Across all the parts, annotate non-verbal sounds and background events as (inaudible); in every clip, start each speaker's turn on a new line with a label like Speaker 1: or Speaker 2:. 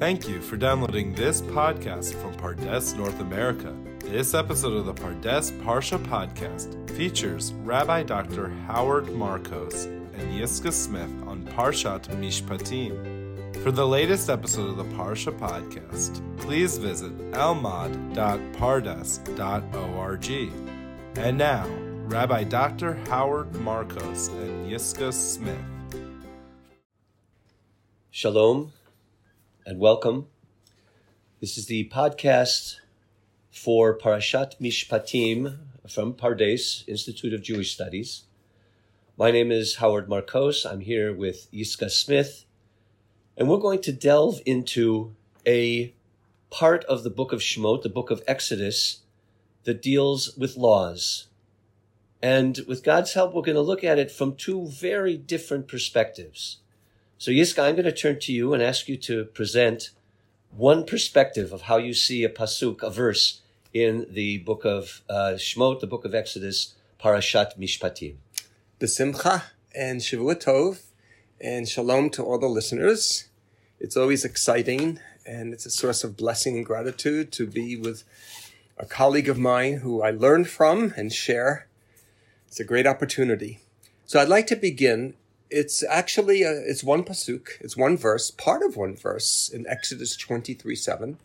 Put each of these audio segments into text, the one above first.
Speaker 1: Thank you for downloading this podcast from Pardes, North America. This episode of the Pardes Parsha podcast features Rabbi Dr. Howard Markus and Yiska Smith on Parshat Mishpatim. For the latest episode of the Parsha podcast, please visit elmad.pardes.org. And now, Rabbi Dr. Howard Markus and Yiska Smith.
Speaker 2: Shalom and welcome. This is the podcast for Parashat Mishpatim from Pardes, Institute of Jewish Studies. My name is Howard Markus. I'm here with Yiska Smith, and we're going to delve into a part of the book of Shemot, the book of Exodus, that deals with laws. And with God's help, we're going to look at it from two very different perspectives. So, Yiska, I'm going to turn to you and ask you to present one perspective of how you see a pasuk, a verse in the book of uh, Shemot, the book of Exodus, Parashat Mishpatim.
Speaker 3: Besimcha and Shavua Tov and Shalom to all the listeners. It's always exciting and it's a source of blessing and gratitude to be with a colleague of mine who I learn from and share. It's a great opportunity. So I'd like to begin it's actually a, it's one pasuk, it's one verse, part of one verse in Exodus 23 7.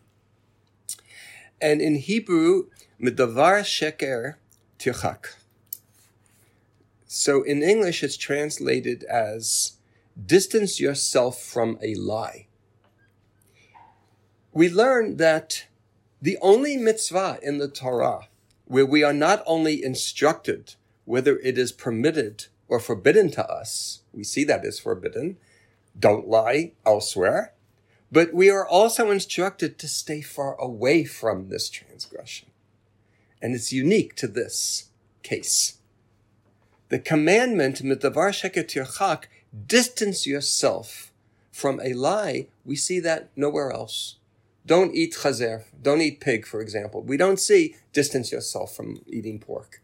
Speaker 3: And in Hebrew, midvar sheker tirchak. So in English, it's translated as distance yourself from a lie. We learn that the only mitzvah in the Torah where we are not only instructed whether it is permitted or forbidden to us, we see that is forbidden. Don't lie elsewhere. But we are also instructed to stay far away from this transgression. And it's unique to this case. The commandment, midvar tirchak, distance yourself from a lie. We see that nowhere else. Don't eat chazer. Don't eat pig, for example. We don't see distance yourself from eating pork.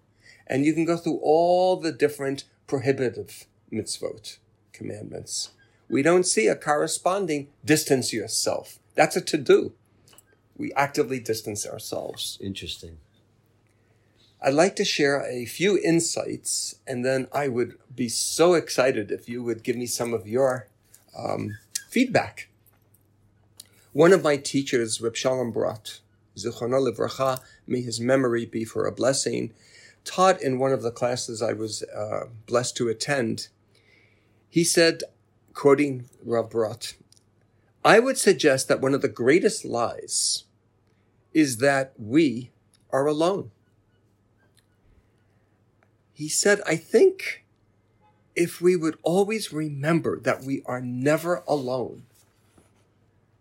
Speaker 3: And you can go through all the different prohibitive mitzvot, commandments. We don't see a corresponding distance yourself. That's a to do. We actively distance ourselves.
Speaker 2: Interesting.
Speaker 3: I'd like to share a few insights, and then I would be so excited if you would give me some of your um, feedback. One of my teachers, Reb Shalom Brodt, Zichrono Livracha, may his memory be for a blessing, taught in one of the classes I was uh, blessed to attend. He said, quoting Rav Brodt, I would suggest that one of the greatest lies is that we are alone. He said, I think if we would always remember that we are never alone,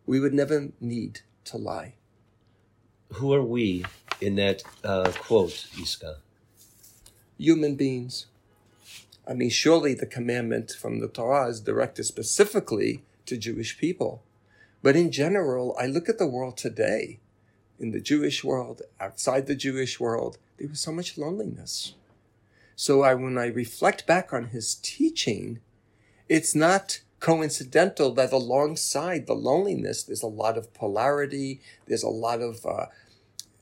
Speaker 3: we would never need to lie.
Speaker 2: Who are we in that uh, quote, Yiska?
Speaker 3: human beings. I mean, surely the commandment from the Torah is directed specifically to Jewish people. But in general, I look at the world today, in the Jewish world, outside the Jewish world, there was so much loneliness. So I, when I reflect back on his teaching, it's not coincidental that alongside the loneliness, there's a lot of polarity, there's a lot of uh,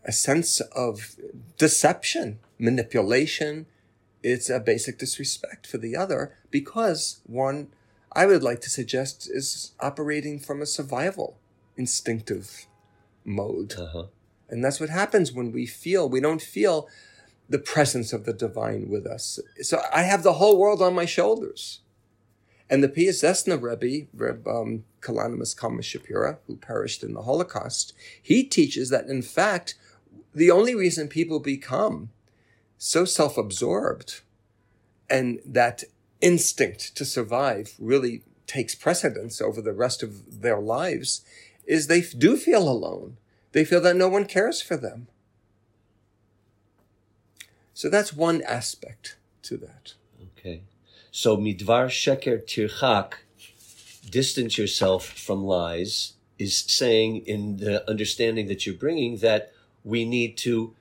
Speaker 3: a sense of deception manipulation. It's a basic disrespect for the other because one, I would like to suggest, is operating from a survival instinctive mode. Uh-huh. And that's what happens when we feel, we don't feel the presence of the divine with us. So I have the whole world on my shoulders. And the Piaseczna Rebbe, Reb um, Kalonymus Kalman Shapira, who perished in the Holocaust, he teaches that in fact, the only reason people become so self absorbed and that instinct to survive really takes precedence over the rest of their lives is they do feel alone. They feel that no one cares for them. So that's one aspect to that.
Speaker 2: Okay. So midvar sheker tirchak, distance yourself from lies, is saying in the understanding that you're bringing that we need to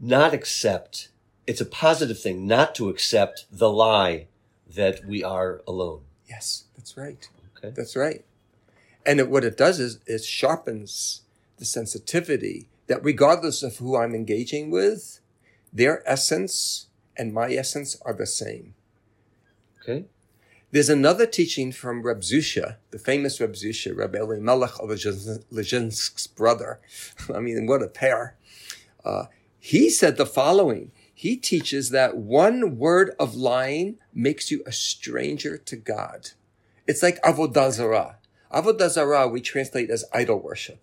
Speaker 2: not accept it's a positive thing not to accept the lie that we are alone.
Speaker 3: Yes, that's right. Okay. That's right. And it, what it does is it sharpens the sensitivity that regardless of who I'm engaging with, their essence and my essence are the same.
Speaker 2: Okay.
Speaker 3: There's another teaching from Reb Zusha, the famous Reb Zusha, Reb Elimelech of Lezhinsk's brother. (laughs) I mean, what a pair. Uh, he said the following. He teaches that one word of lying makes you a stranger to God. It's like avodah zarah. Avodah zarah we translate as idol worship,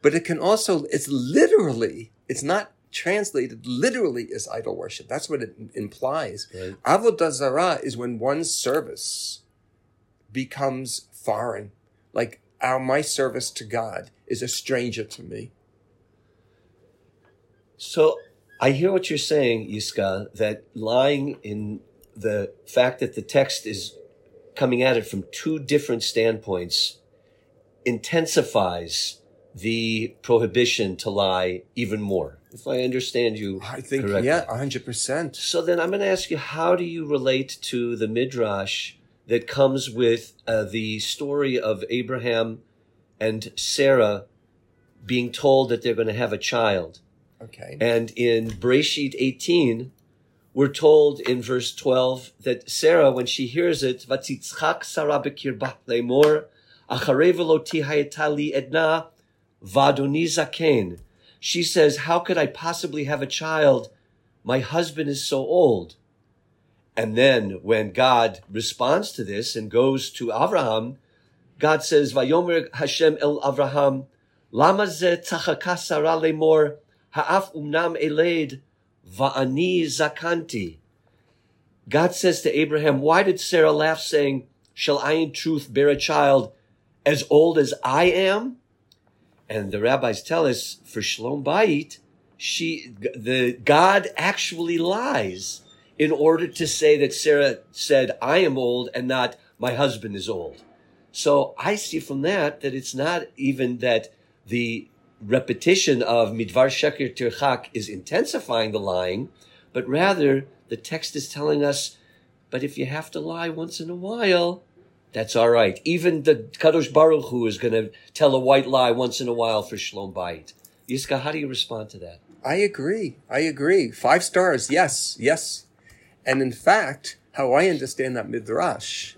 Speaker 3: but it can also, it's literally, it's not translated literally as idol worship. That's what it implies.
Speaker 2: Right.
Speaker 3: Avodah zarah is when one's service becomes foreign. Like our, my service to God is a stranger to me.
Speaker 2: So I hear what you're saying, Yiska, that lying in the fact that the text is coming at it from two different standpoints intensifies the prohibition to lie even more. If I understand you
Speaker 3: I think,
Speaker 2: correctly.
Speaker 3: yeah, 100%.
Speaker 2: So then I'm going to ask you, how do you relate to the midrash that comes with uh, the story of Abraham and Sarah being told that they're going to have a child?
Speaker 3: Okay.
Speaker 2: And in Breshit 18, we're told in verse 12 that Sarah, when she hears it, Vatzitzchak Sarah bekirbah lemor, acharei velo tihayeta li edna, vadoni zaken. She says, how could I possibly have a child? My husband is so old. And then when God responds to this and goes to Avraham, God says, Vayomer Hashem el Avraham, lama ze tzachaka Sarah lemor, ha'af umnam eled, va'ani zakanti. God says to Abraham, why did Sarah laugh saying, shall I in truth bear a child as old as I am? And the rabbis tell us for Shalom Bayit, she, the God actually lies in order to say that Sarah said, I am old and not my husband is old. So I see from that that it's not even that the repetition of midvar sheker tirchak is intensifying the lying, but rather the text is telling us, but if you have to lie once in a while, that's all right. Even the Kadosh Baruch Hu is going to tell a white lie once in a while for Shalom Bayit. Yiska, how do you respond to that?
Speaker 3: I agree. I agree. Five stars. Yes. Yes. And in fact, how I understand that midrash,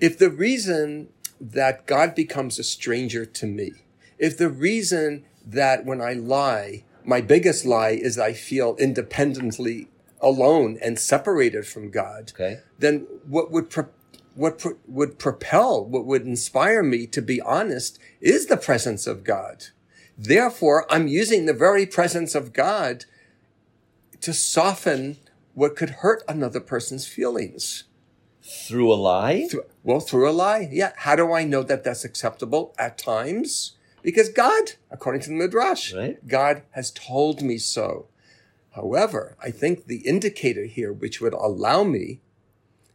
Speaker 3: if the reason that God becomes a stranger to me, if the reason that when I lie, my biggest lie is I feel independently alone and separated from God,
Speaker 2: Okay.
Speaker 3: then what would pro- what pro- would propel, what would inspire me to be honest is the presence of God. Therefore, I'm using the very presence of God to soften what could hurt another person's feelings.
Speaker 2: Through a lie?
Speaker 3: Through- well, through a lie. Yeah. How do I know that that's acceptable at times? Because God, according to the Midrash,
Speaker 2: Right.
Speaker 3: God has told me so. However, I think the indicator here, which would allow me,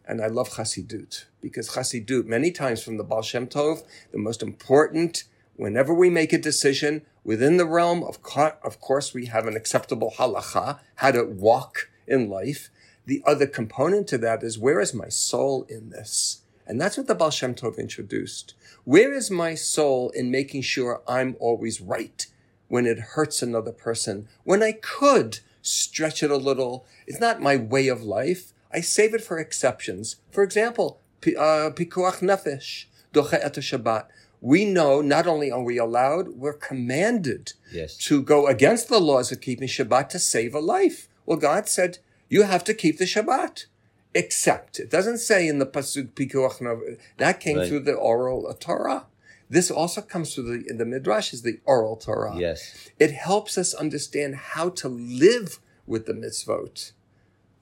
Speaker 3: and I love Chassidut, because Chassidut, many times from the Baal Shem Tov, the most important, whenever we make a decision within the realm of, co- of course, we have an acceptable halacha, how to walk in life. The other component to that is where is my soul in this? And that's what the Baal Shem Tov introduced. Where is my soul in making sure I'm always right when it hurts another person? When I could stretch it a little. It's not my way of life. I save it for exceptions. For example, uh, pikuach nefesh, doche et Shabbat. We know not only are we allowed, we're commanded
Speaker 2: Yes.
Speaker 3: to go against the laws of keeping Shabbat to save a life. Well, God said you have to keep the Shabbat. Except it doesn't say in the pasuk pikuach. That came
Speaker 2: Right.
Speaker 3: through the oral Torah. This also comes through the in the midrash is the oral Torah.
Speaker 2: Yes.
Speaker 3: It helps us understand how to live with the mitzvot,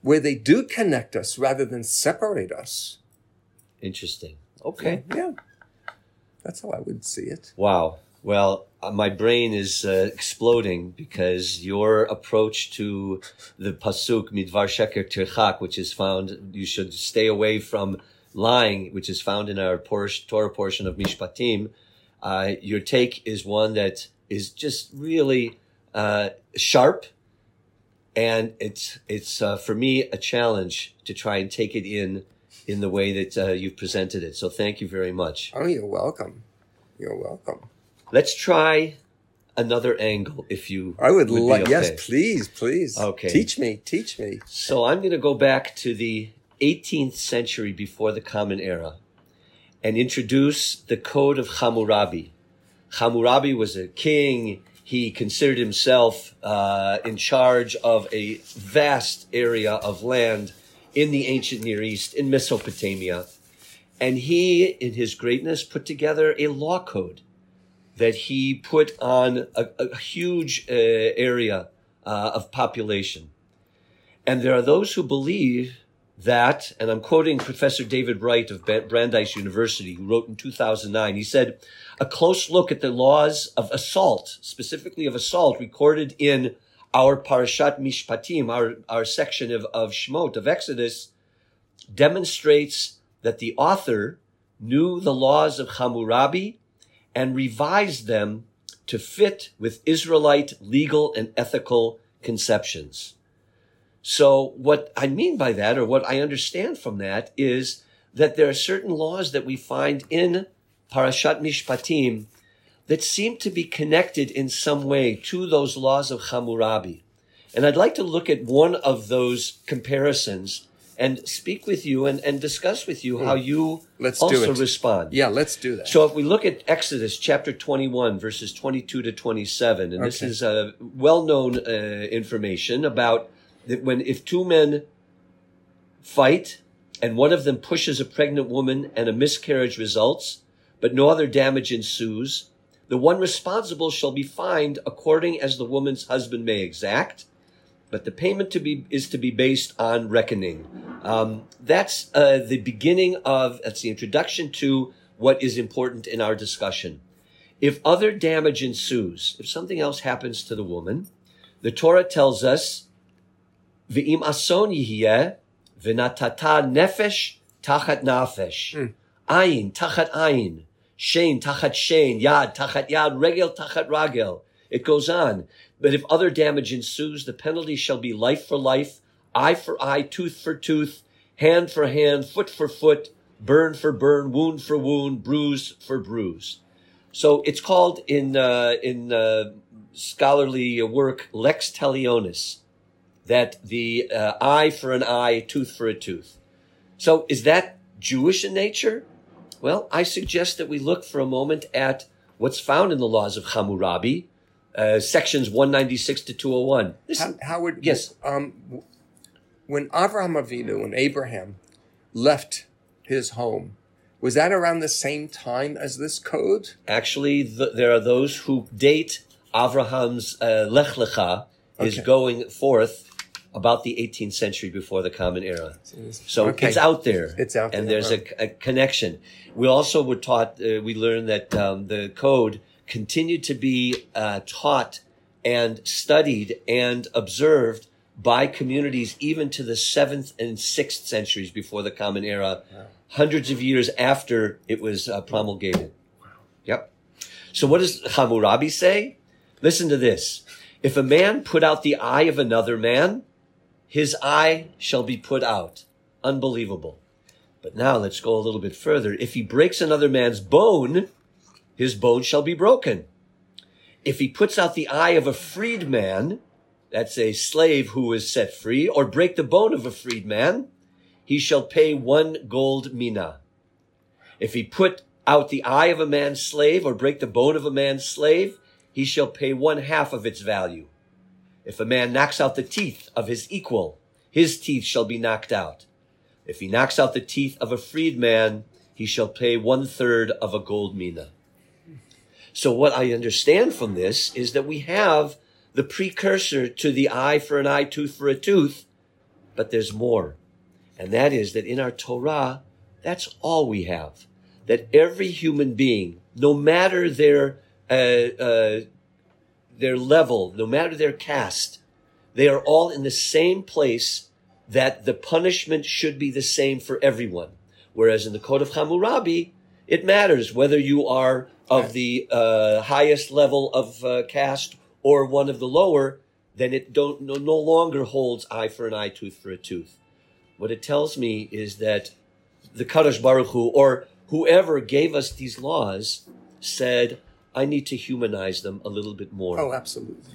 Speaker 3: where they do connect us rather than separate us.
Speaker 2: Interesting. Okay.
Speaker 3: Yeah. That's how I would see it.
Speaker 2: Wow. Well, my brain is uh, exploding because your approach to the pasuk midvar sheker tirchak, which is found, you should stay away from lying, which is found in our Torah portion of Mishpatim. Uh, your take is one that is just really uh, sharp, and it's it's uh, for me a challenge to try and take it in in the way that uh, you've presented it. So thank you very much.
Speaker 3: Oh, you're welcome. You're welcome.
Speaker 2: Let's try another angle, if you.
Speaker 3: I would,
Speaker 2: be
Speaker 3: like,
Speaker 2: okay.
Speaker 3: yes, please, please.
Speaker 2: Okay.
Speaker 3: Teach me, teach me.
Speaker 2: So I'm going to go back to the 18th century before the Common Era and introduce the Code of Hammurabi. Hammurabi was a king. He considered himself uh, in charge of a vast area of land in the ancient Near East, in Mesopotamia. And he, in his greatness, put together a law code that he put on a, a huge uh, area uh, of population. And there are those who believe that, and I'm quoting Professor David Wright of Brandeis University, who wrote in 2009, he said, a close look at the laws of assault, specifically of assault, recorded in our Parashat Mishpatim, our, our section of, of Shemot, of Exodus, demonstrates that the author knew the laws of Hammurabi and revised them to fit with Israelite legal and ethical conceptions. So what I mean by that, or what I understand from that, is that there are certain laws that we find in Parashat Mishpatim that seem to be connected in some way to those laws of Hammurabi. And I'd like to look at one of those comparisons and speak with you and, and discuss with you how you
Speaker 3: Hmm. Let's do
Speaker 2: also respond.
Speaker 3: Yeah, let's do that.
Speaker 2: So if we look at Exodus chapter 21, verses 22 to 27, and this is a well-known uh, information about that when if two men fight and one of them pushes a pregnant woman and a miscarriage results, but no other damage ensues, the one responsible shall be fined according as the woman's husband may exact, but the payment to be is to be based on reckoning. Um, that's uh, the beginning of that's the introduction to what is important in our discussion. If other damage ensues, if something else happens to the woman, the Torah tells us, "V'im ason yihye v'natata nefesh tachat nafesh, ayin tachat ayin, shein tachat shein, yad tachat yad, regel tachat ragel." It goes on. But if other damage ensues, the penalty shall be life for life, eye for eye, tooth for tooth, hand for hand, foot for foot, burn for burn, wound for wound, bruise for bruise. So it's called in uh, in uh, scholarly work lex talionis, that the uh, eye for an eye, tooth for a tooth. So is that Jewish in nature? Well, I suggest that we look for a moment at what's found in the laws of Hammurabi, uh, sections 196 to 201. Listen,
Speaker 3: How, Howard,
Speaker 2: Yes.
Speaker 3: Um, when Avraham Avinu and Abraham left his home, was that around the same time as this code?
Speaker 2: Actually, th- there are those who date Avraham's uh, Lech Lecha is
Speaker 3: Okay.
Speaker 2: going forth about the 18th century before the Common Era. So
Speaker 3: Okay.
Speaker 2: it's out there.
Speaker 3: It's out there.
Speaker 2: And
Speaker 3: there,
Speaker 2: there's a, a connection. We also were taught, uh, we learned that um, the code continued to be uh, taught and studied and observed by communities even to the seventh and sixth centuries before the Common Era, hundreds of years after it was uh, promulgated. Yep. So what does Hammurabi say? Listen to this. If a man put out the eye of another man, his eye shall be put out. Unbelievable. But now let's go a little bit further. If he breaks another man's bone, his bone shall be broken. If he puts out the eye of a freedman, that's a slave who is set free, or break the bone of a freedman, he shall pay one gold mina. If he put out the eye of a man's slave or break the bone of a man's slave, he shall pay one half of its value. If a man knocks out the teeth of his equal, his teeth shall be knocked out. If he knocks out the teeth of a freedman, he shall pay one third of a gold mina. So what I understand from this is that we have the precursor to the eye for an eye, tooth for a tooth, but there's more. And that is that in our Torah, that's all we have. That every human being, no matter their, uh, uh, their level, no matter their caste, they are all in the same place that the punishment should be the same for everyone. Whereas in the Code of Hammurabi, it matters whether you are of the uh, highest level of uh, caste or one of the lower, then it don't no, no longer holds eye for an eye, tooth for a tooth. What it tells me is that the Kadosh Baruch Hu or whoever gave us these laws said, I need to humanize them a little bit more.
Speaker 3: Oh, absolutely.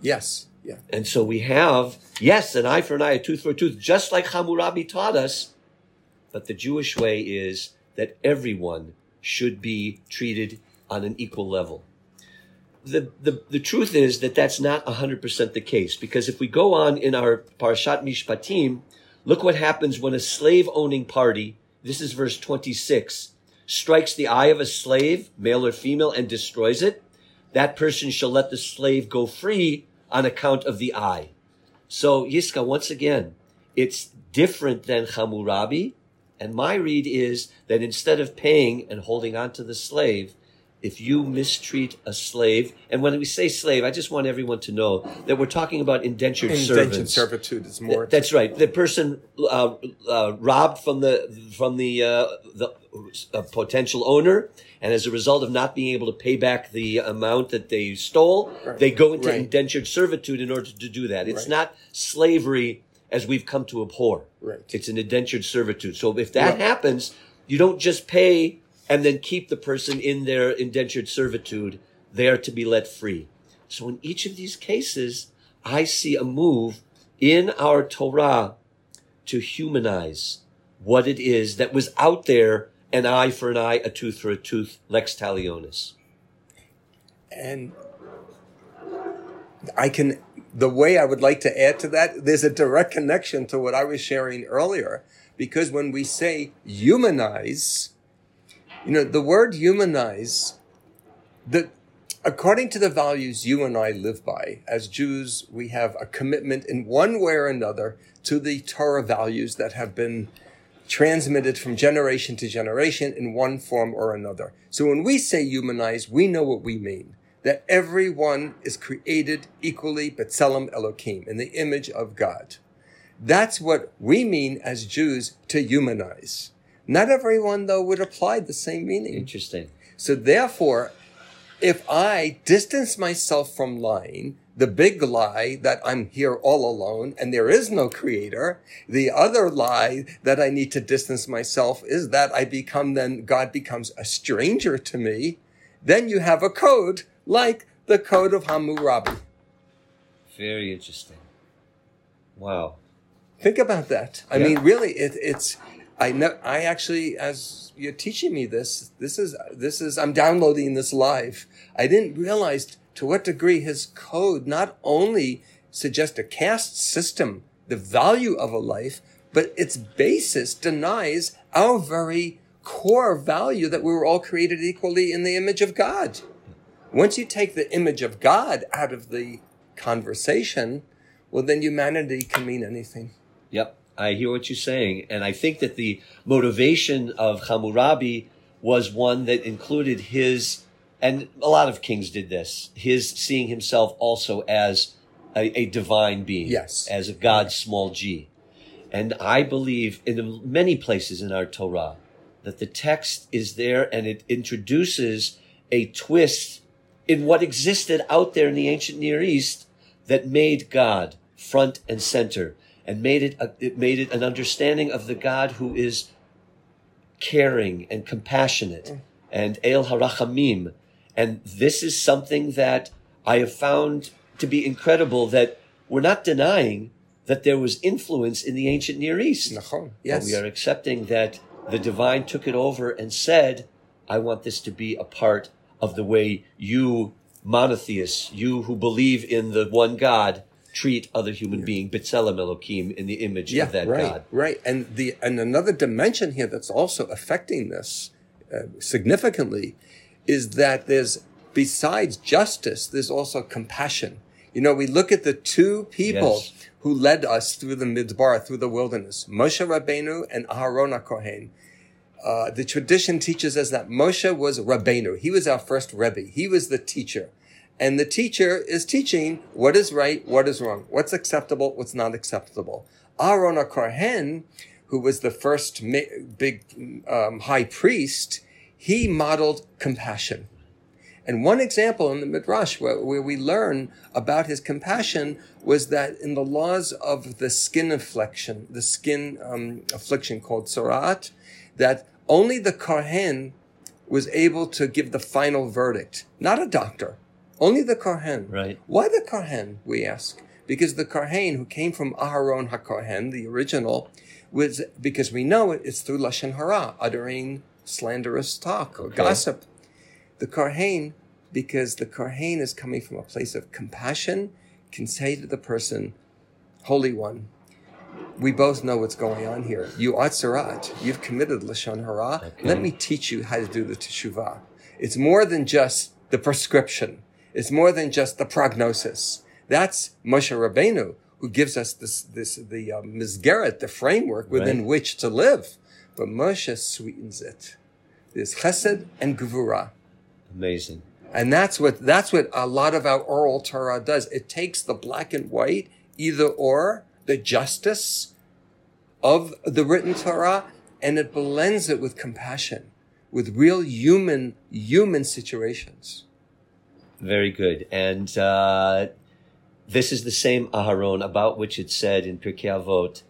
Speaker 3: Yes. Yeah.
Speaker 2: And so we have, yes, an eye for an eye, a tooth for a tooth, just like Hammurabi taught us. But the Jewish way is that everyone should be treated on an equal level. The, the, the truth is that that's not 100% the case because if we go on in our Parashat Mishpatim, look what happens when a slave owning party, this is verse 26, strikes the eye of a slave, male or female, and destroys it. That person shall let the slave go free on account of the eye. So Yiska, once again, it's different than Hammurabi. And my read is that instead of paying and holding on to the slave, if you mistreat a slave, and when we say slave, I just want everyone to know that we're talking about indentured, servitude.
Speaker 3: Indentured
Speaker 2: servants.
Speaker 3: servitude is more.
Speaker 2: Th- That's right. The person uh, uh, robbed from the from the uh, the uh, potential owner, and as a result of not being able to pay back the amount that they stole,
Speaker 3: Right.
Speaker 2: they go into
Speaker 3: Right.
Speaker 2: indentured servitude in order to do that. It's
Speaker 3: Right.
Speaker 2: not slavery as we've come to abhor.
Speaker 3: Right.
Speaker 2: It's an indentured servitude. So if that happens, you don't just pay and then keep the person in their indentured servitude there to be let free. So in each of these cases, I see a move in our Torah to humanize what it is that was out there an eye for an eye, a tooth for a tooth, lex talionis.
Speaker 3: And I can, the way I would like to add to that, there's a direct connection to what I was sharing earlier. Because when we say humanize, you know, the word humanize, the, according to the values you and I live by, as Jews, we have a commitment in one way or another to the Torah values that have been transmitted from generation to generation in one form or another. So when we say humanize, we know what we mean. That everyone is created equally, B'Tselem Elohim, in the image of God. That's what we mean as Jews to humanize. Not everyone, though, would apply the same meaning.
Speaker 2: Interesting.
Speaker 3: So therefore, if I distance myself from lying, the big lie that I'm here all alone and there is no creator, the other lie that I need to distance myself is that I become then, God becomes a stranger to me. Then you have a code like the code of Hammurabi.
Speaker 2: Very interesting. Wow.
Speaker 3: Think about that. I
Speaker 2: Yeah.
Speaker 3: mean, really, it, it's. I know. I actually, as you're teaching me this, this is this is. I'm downloading this live. I didn't realize to what degree his code not only suggests a caste system, the value of a life, but its basis denies our very core value that we were all created equally in the image of God. Once you take the image of God out of the conversation, well, then humanity can mean anything.
Speaker 2: Yep, I hear what you're saying, and I think that the motivation of Hammurabi was one that included his, and a lot of kings did this, his seeing himself also as a, a divine being,
Speaker 3: Yes.
Speaker 2: as a God, small g. And I believe in many places in our Torah that the text is there and it introduces a twist in what existed out there in the ancient Near East that made God front and center and made it, a, it made it an understanding of the God who is caring and compassionate mm. and El Harachamim. And this is something that I have found to be incredible that we're not denying that there was influence in the ancient Near East.
Speaker 3: Nachon.
Speaker 2: But
Speaker 3: Yes.
Speaker 2: we are accepting that the divine took it over and said, I want this to be a part of the way you monotheists, you who believe in the one God, treat other human being, B'Tselem Elohim, in the image
Speaker 3: yeah,
Speaker 2: of that
Speaker 3: right,
Speaker 2: God.
Speaker 3: right. And the and another dimension here that's also affecting this uh, significantly is that there's besides justice, there's also compassion. You know, we look at the two people
Speaker 2: Yes.
Speaker 3: who led us through the midbar, through the wilderness, Moshe Rabbeinu and Aharon HaKohen. Uh, the tradition teaches us that Moshe was Rabbeinu. He was our first Rebbe. He was the teacher. And the teacher is teaching what is right, what is wrong, what's acceptable, what's not acceptable. Aaron Kohen, who was the first big um, high priest, he modeled compassion. And one example in the Midrash where, where we learn about his compassion was that in the laws of the skin affliction, the skin um, affliction called tzaraat, that only the Kohen was able to give the final verdict, not a doctor. Only the Kohen.
Speaker 2: Right.
Speaker 3: Why the Kohen, we ask? Because the Kohen who came from Aharon HaKohen, the original, was, because we know it, it's through Lashon Hara, uttering slanderous talk or
Speaker 2: Okay.
Speaker 3: gossip. The Kohen, because the Kohen is coming from a place of compassion, can say to the person, Holy One, we both know what's going on here. You are. You've committed lashon hara.
Speaker 2: Okay.
Speaker 3: Let me teach you how to do the teshuvah. It's more than just the prescription. It's more than just the prognosis. That's Moshe Rabbeinu who gives us this, this the uh, mizgeret, the framework within
Speaker 2: Right.
Speaker 3: which to live. But Moshe sweetens it. There's chesed and gevurah.
Speaker 2: Amazing.
Speaker 3: And that's what that's what a lot of our oral Torah does. It takes the black and white, either or, the justice of the written Torah, and it blends it with compassion, with real human human situations.
Speaker 2: Very good. And uh, this is the same Aharon about which it said in Pirkei Avot.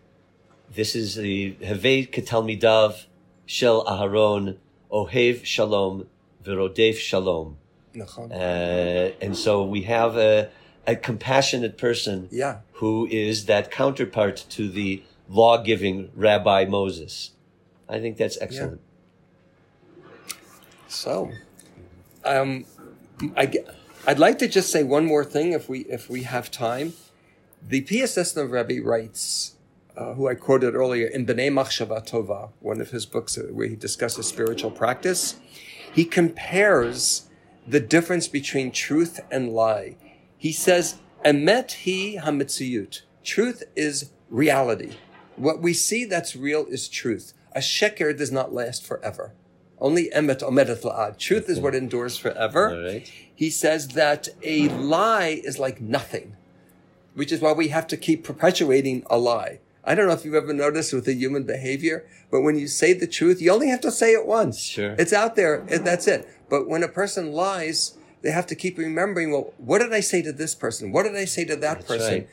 Speaker 2: This is the Hevei Ketalmidav Shel Aharon Ohev Shalom Verodef Shalom. Uh, and so we have a, a compassionate person
Speaker 3: Yeah.
Speaker 2: who is that counterpart to the law-giving Rabbi Moses. I think that's excellent.
Speaker 3: So, um, I, I'd like to just say one more thing if we if we have time. The PSS Rebbe writes, uh, who I quoted earlier in B'nai Machshava Tova, one of his books uh, where he discusses spiritual practice. He compares the difference between truth and lie. He says, "Emet hi hamitziyut." Truth is reality. What we see that's real is truth. A sheker does not last forever. Only emet omedet la'ad. Truth is what endures forever.
Speaker 2: Right.
Speaker 3: He says that a lie is like nothing, which is why we have to keep perpetuating a lie. I don't know if you've ever noticed with the human behavior, but when you say the truth, you only have to say it once.
Speaker 2: Sure.
Speaker 3: It's out there, and that's it. But when a person lies, they have to keep remembering, well, what did I say to this person? What did I say to that
Speaker 2: That's
Speaker 3: person?
Speaker 2: right.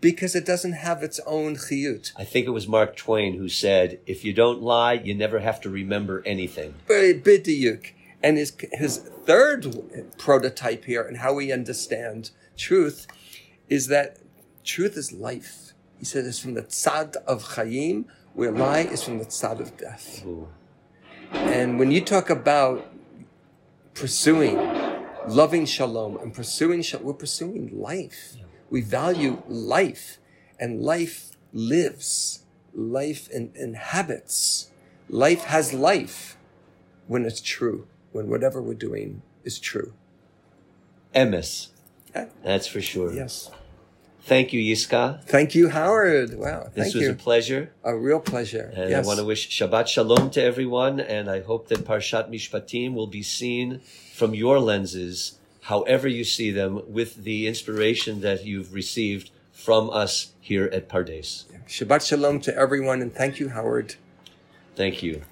Speaker 3: Because it doesn't have its own chiyut.
Speaker 2: I think it was Mark Twain who said, if you don't lie, you never have to remember anything.
Speaker 3: Bidiyuk. And his, his third prototype here and how we understand truth is that truth is life. He said it's from the tzad of chayim, where lie is from the tzad of death.
Speaker 2: Ooh.
Speaker 3: And when you talk about pursuing, loving shalom and pursuing shalom, we're pursuing life. We value life, and life lives. Life in, inhabits. Life has life when it's true, when whatever we're doing is true.
Speaker 2: Emes.
Speaker 3: Okay?
Speaker 2: That's for sure.
Speaker 3: Yes.
Speaker 2: Thank you, Yiska.
Speaker 3: Thank you, Howard. Wow.
Speaker 2: This was
Speaker 3: you.
Speaker 2: a pleasure.
Speaker 3: a real pleasure.
Speaker 2: And
Speaker 3: yes.
Speaker 2: I want to wish Shabbat Shalom to everyone. And I hope that Parshat Mishpatim will be seen from your lenses, however you see them, with the inspiration that you've received from us here at Pardes.
Speaker 3: Shabbat shalom to everyone, and thank you, Howard.
Speaker 2: Thank you.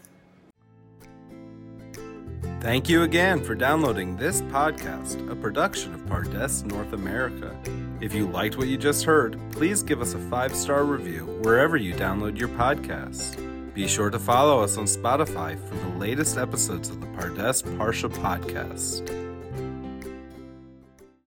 Speaker 1: Thank you again for downloading this podcast, a production of Pardes North America. If you liked what you just heard, please give us a five star review wherever you download your podcasts. Be sure to follow us on Spotify for the latest episodes of the Pardes Parsha podcast.